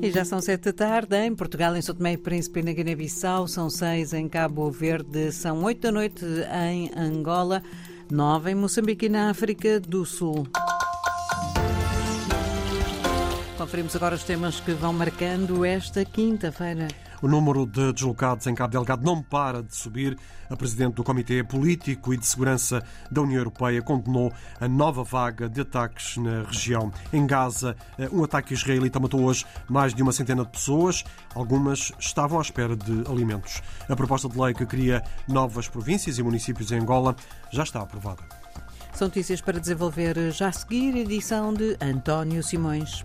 E já são sete da tarde em Portugal, em São Tomé e Príncipe, na Guiné-Bissau. São seis em Cabo Verde. São oito da noite em Angola. Nove em Moçambique e na África do Sul. Conferimos agora os temas que vão marcando esta quinta-feira. O número de deslocados em Cabo Delgado não para de subir. A presidente do Comitê Político e de Segurança da União Europeia condenou a nova vaga de ataques na região. Em Gaza, um ataque israelita matou hoje mais de uma centena de pessoas. Algumas estavam à espera de alimentos. A proposta de lei que cria novas províncias e municípios em Angola já está aprovada. São notícias para desenvolver já a seguir, edição de António Simões.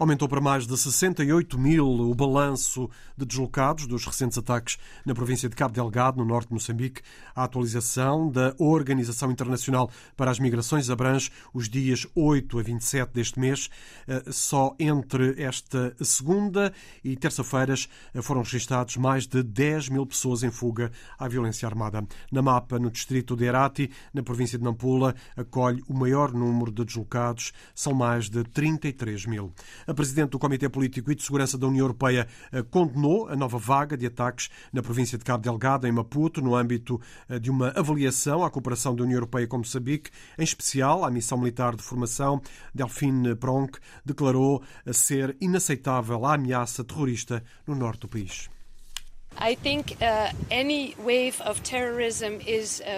Aumentou para mais de 68 mil o balanço de deslocados dos recentes ataques na província de Cabo Delgado, no norte de Moçambique. A atualização da Organização Internacional para as Migrações abrange os dias 8 a 27 deste mês. Eh, só entre esta segunda e terça-feiras eh, foram registrados mais de 10 mil pessoas em fuga à violência armada. Na mapa, no distrito de Herati, na província de Nampula, acolhe o maior número de deslocados, são mais de 33 mil. A presidente do Comitê Político e de Segurança da União Europeia eh, condenou a nova vaga de ataques na província de Cabo Delgado, em Maputo, no âmbito eh, de uma avaliação à cooperação da União Europeia com Moçambique, em especial à missão militar de formação. Delphine Bronc declarou ser inaceitável a ameaça terrorista no norte do país.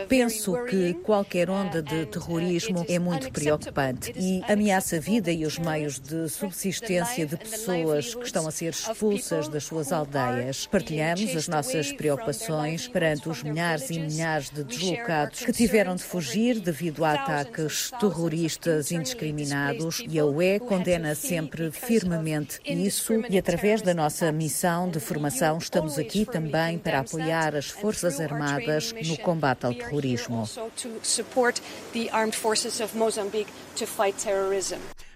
Penso que qualquer onda de terrorismo é muito preocupante e ameaça a vida e os meios de subsistência de pessoas que estão a ser expulsas das suas aldeias. Partilhamos as nossas preocupações perante os milhares e milhares de deslocados que tiveram de fugir devido a ataques terroristas indiscriminados e a UE condena sempre firmemente isso e através da nossa missão de formação estamos aqui também para apoiar as Forças Armadas no combate ao terrorismo.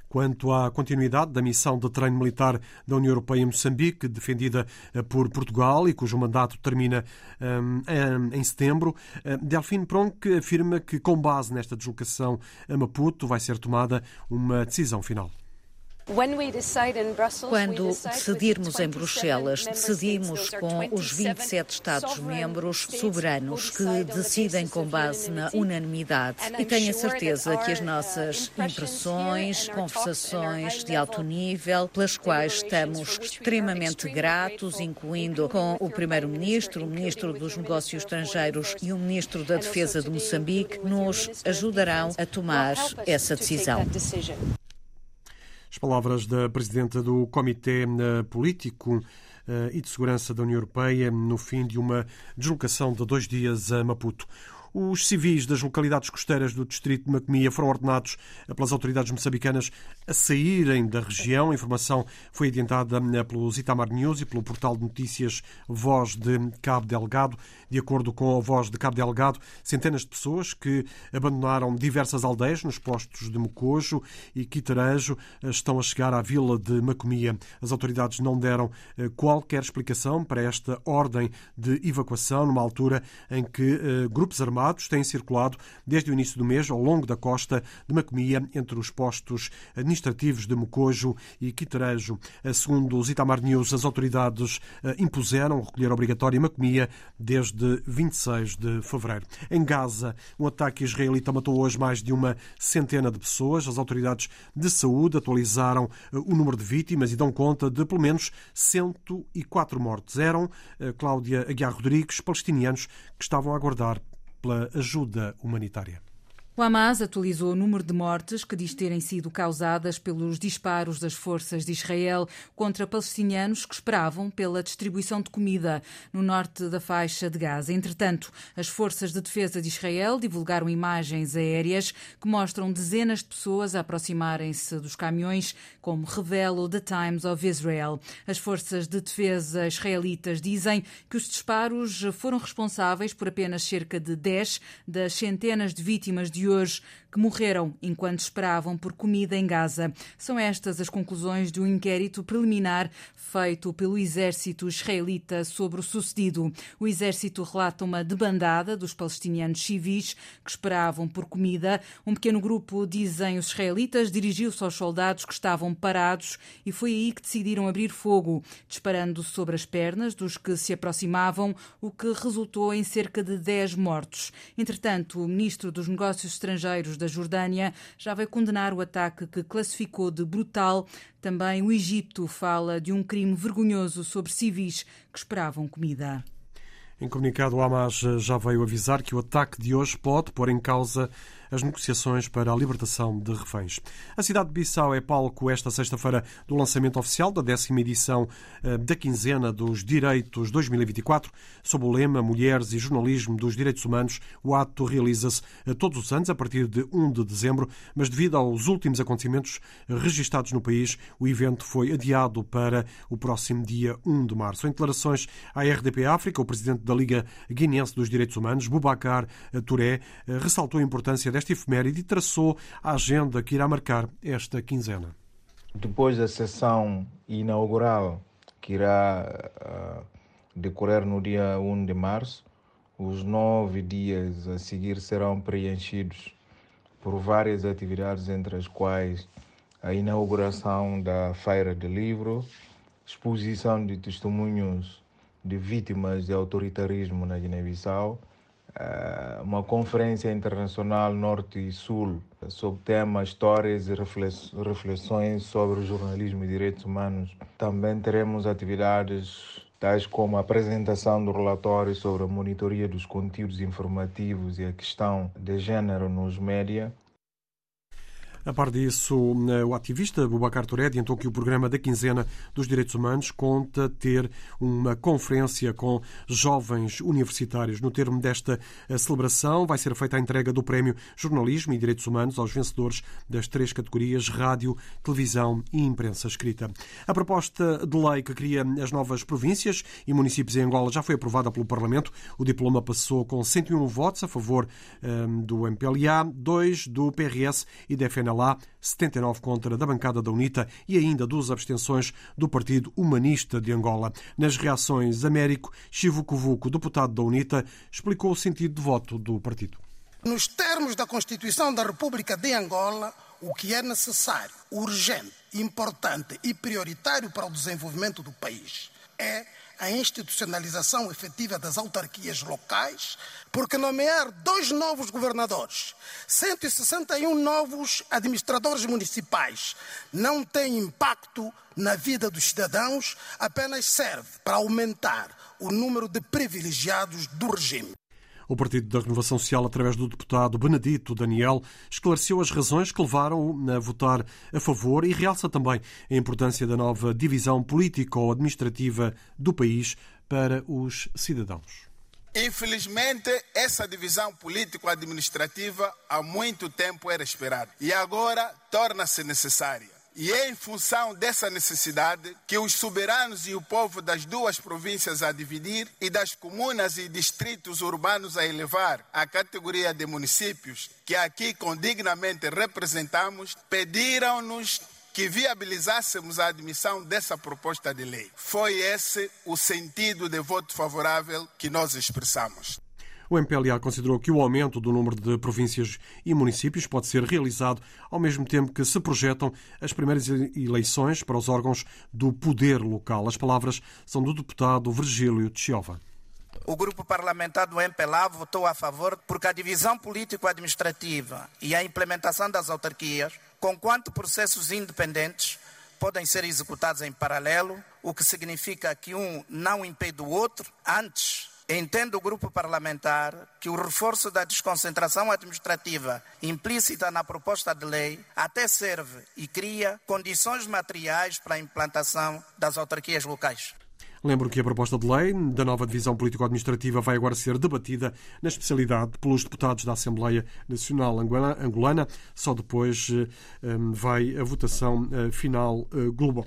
Quanto à continuidade da missão de treino militar da União Europeia em Moçambique, defendida eh, por Portugal e cujo mandato termina um, em setembro, eh, Delfim Pronk afirma que, com base nesta deslocação a Maputo, vai ser tomada uma decisão final. Quando decidirmos em Bruxelas, decidimos com os 27 Estados-membros soberanos que decidem com base na unanimidade. E tenho a certeza que as nossas impressões, conversações de alto nível, pelas quais estamos extremamente gratos, incluindo com o Primeiro-Ministro, o Ministro dos Negócios Estrangeiros e o Ministro da Defesa de Moçambique, nos ajudarão a tomar essa decisão. As palavras da Presidenta do Comitê eh, Político eh, e de Segurança da União Europeia no fim de uma deslocação de dois dias a Maputo. Os civis das localidades costeiras do distrito de Macomia foram ordenados pelas autoridades moçambicanas a saírem da região. A informação foi adiantada pelo Itamar News e pelo portal de notícias Voz de Cabo Delgado. De acordo com a Voz de Cabo Delgado, centenas de pessoas que abandonaram diversas aldeias nos postos de Mocojo e Quitarejo estão a chegar à vila de Macomia. As autoridades não deram eh, qualquer explicação para esta ordem de evacuação numa altura em que eh, grupos armados armados têm circulado desde o início do mês ao longo da costa de Macomia, entre os postos administrativos de Mocojo e Quitarejo. Segundo os Itamar News, as autoridades eh, impuseram recolher obrigatório em Macomia desde 26 de fevereiro. Em Gaza, um ataque israelita matou hoje mais de uma centena de pessoas. As autoridades de saúde atualizaram eh, o número de vítimas e dão conta de pelo menos 104 mortes. Eram, eh, Cláudia Aguiar Rodrigues, palestinianos que estavam a aguardar pela ajuda humanitária. O Hamas atualizou o número de mortes que diz terem sido causadas pelos disparos das forças de Israel contra palestinianos que esperavam pela distribuição de comida no norte da faixa de Gaza. Entretanto, as forças de defesa de Israel divulgaram imagens aéreas que mostram dezenas de pessoas a aproximarem-se dos caminhões, como revela o The Times of Israel. As forças de defesa israelitas dizem que os disparos foram responsáveis por apenas cerca de 10 das centenas de vítimas de hoje que morreram enquanto esperavam por comida em Gaza. São estas as conclusões de um inquérito preliminar feito pelo exército israelita sobre o sucedido. O exército relata uma debandada dos palestinianos civis que esperavam por comida. Um pequeno grupo, dizem os israelitas, dirigiu-se aos soldados que estavam parados e foi aí que decidiram abrir fogo, disparando sobre as pernas dos que se aproximavam, o que resultou em cerca de 10 mortos. Entretanto, o ministro dos Negócios Estrangeiros da Jordânia já veio condenar o ataque que classificou de brutal. Também o Egito fala de um crime vergonhoso sobre civis que esperavam comida. Em comunicado, o Hamas já veio avisar que o ataque de hoje pode pôr em causa as negociações para a libertação de reféns. A cidade de Bissau é palco esta sexta-feira do lançamento oficial da décima edição eh, da quinzena dos Direitos 2024, sob o lema Mulheres e Jornalismo dos Direitos Humanos. O ato realiza-se eh, todos os anos a partir de 1 de dezembro, mas devido aos últimos acontecimentos registados no país, o evento foi adiado para o próximo dia 1 de março. Em declarações à RDP África, o presidente da Liga Guinense dos Direitos Humanos, Bubacar Touré, eh, ressaltou a importância desta efeméride e traçou a agenda que irá marcar esta quinzena. Depois da sessão inaugural, que irá uh, decorrer no dia 1 de março, os nove dias a seguir serão preenchidos por várias atividades, entre as quais a inauguração da Feira de Livro, exposição de testemunhos de vítimas de autoritarismo na Guiné-Bissau, uma conferência internacional Norte e Sul sobre temas, histórias e reflexões sobre o jornalismo e direitos humanos. Também teremos atividades tais como a apresentação do relatório sobre a monitoria dos conteúdos informativos e a questão de gênero nos média, a par disso, eh, o ativista Bubacar Touré adiantou que o programa da quinzena dos direitos humanos conta ter uma conferência com jovens universitários. No termo desta eh, celebração, vai ser feita a entrega do Prémio Jornalismo e Direitos Humanos aos vencedores das três categorias rádio, televisão e imprensa escrita. A proposta de lei que cria as novas províncias e municípios em Angola já foi aprovada pelo Parlamento. O diploma passou com 101 votos a favor eh, do MPLA, 2 do PRS e da FNL lá 79 contra da bancada da UNITA e ainda duas abstenções do Partido Humanista de Angola. Nas reações, Américo Chivucovuco, deputado da UNITA, explicou o sentido de voto do partido. Nos termos da Constituição da República de Angola, o que é necessário, urgente, importante e prioritário para o desenvolvimento do país é a institucionalização efetiva das autarquias locais, porque nomear dois novos governadores, 161 novos administradores municipais, não tem impacto na vida dos cidadãos, apenas serve para aumentar o número de privilegiados do regime. O Partido da Renovação Social, através do deputado Benedito Daniel, esclareceu as razões que levaram a votar a favor e realça também a importância da nova divisão político-administrativa do país para os cidadãos. Infelizmente, essa divisão político-administrativa há muito tempo era esperada e agora torna-se necessária. E é em função dessa necessidade que os soberanos e o povo das duas províncias a dividir e das comunas e distritos urbanos a elevar à categoria de municípios, que aqui condignamente representamos, pediram-nos que viabilizássemos a admissão dessa proposta de lei. Foi esse o sentido de voto favorável que nós expressamos. O MPLA considerou que o aumento do número de províncias e municípios pode ser realizado ao mesmo tempo que se projetam as primeiras eleições para os órgãos do poder local. As palavras são do deputado Virgílio Chiova. O grupo parlamentar do MPLA votou a favor porque a divisão político-administrativa e a implementação das autarquias, com quanto processos independentes, podem ser executados em paralelo, o que significa que um não impede o outro. Antes, Entende o grupo parlamentar que o reforço da desconcentração administrativa implícita na proposta de lei até serve e cria condições materiais para a implantação das autarquias locais. Lembro que a proposta de lei da nova divisão político-administrativa vai agora ser debatida na especialidade pelos deputados da Assembleia Nacional Angolana. Só depois eh, vai a votação eh, final eh, global.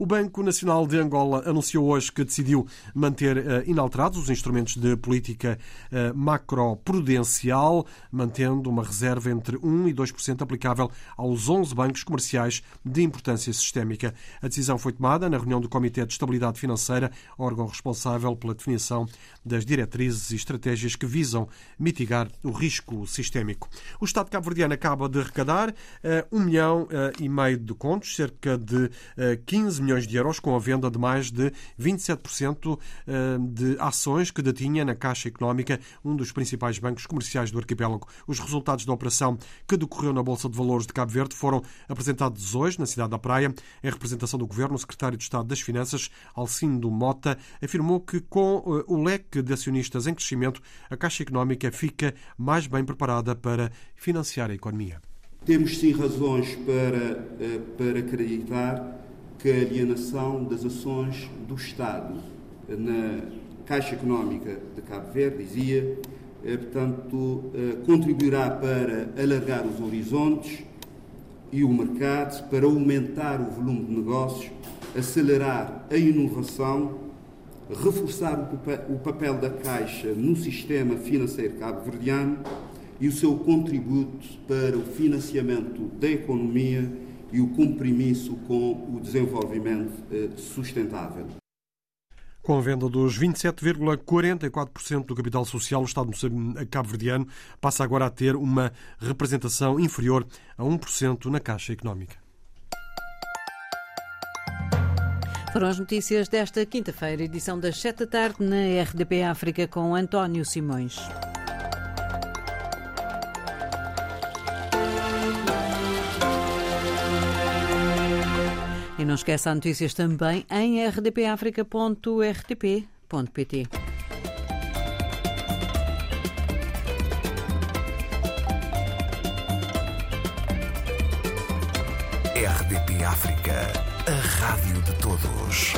O Banco Nacional de Angola anunciou hoje que decidiu manter uh, inalterados os instrumentos de política uh, macroprudencial, mantendo uma reserva entre 1% e 2% aplicável aos 11 bancos comerciais de importância sistémica. A decisão foi tomada na reunião do Comitê de Estabilidade Financeira, órgão responsável pela definição das diretrizes e estratégias que visam mitigar o risco sistémico. O Estado cabo-verdiano acaba de arrecadar uh, um milhão e meio de contos, cerca de uh, 15 milhões de euros, com a venda de mais de 27% de ações que detinha na Caixa Económica, um dos principais bancos comerciais do arquipélago. Os resultados da operação que decorreu na Bolsa de Valores de Cabo Verde foram apresentados hoje na cidade da Praia. Em representação do Governo, o secretário de Estado das Finanças, Alcindo Mota, afirmou que com o leque de acionistas em crescimento, a Caixa Económica fica mais bem preparada para financiar a economia. Temos sim razões para, eh, para acreditar que a alienação das ações do Estado na Caixa Económica de Cabo Verde, dizia, eh, portanto, eh, contribuirá para alargar os horizontes e o mercado, para aumentar o volume de negócios, acelerar a inovação, reforçar o papel da Caixa no sistema financeiro cabo-verdiano e o seu contributo para o financiamento da economia e o compromisso com o desenvolvimento eh, sustentável. Com a venda dos 27,44% do capital social, o Estado cabo-verdiano passa agora a ter uma representação inferior a 1% na Caixa Económica. Foram as notícias desta quinta-feira, edição das 7 da tarde na RDP África com António Simões. E não esqueça notícias também em rdpafrica.rtp.pt. RDP África, a rádio de todos.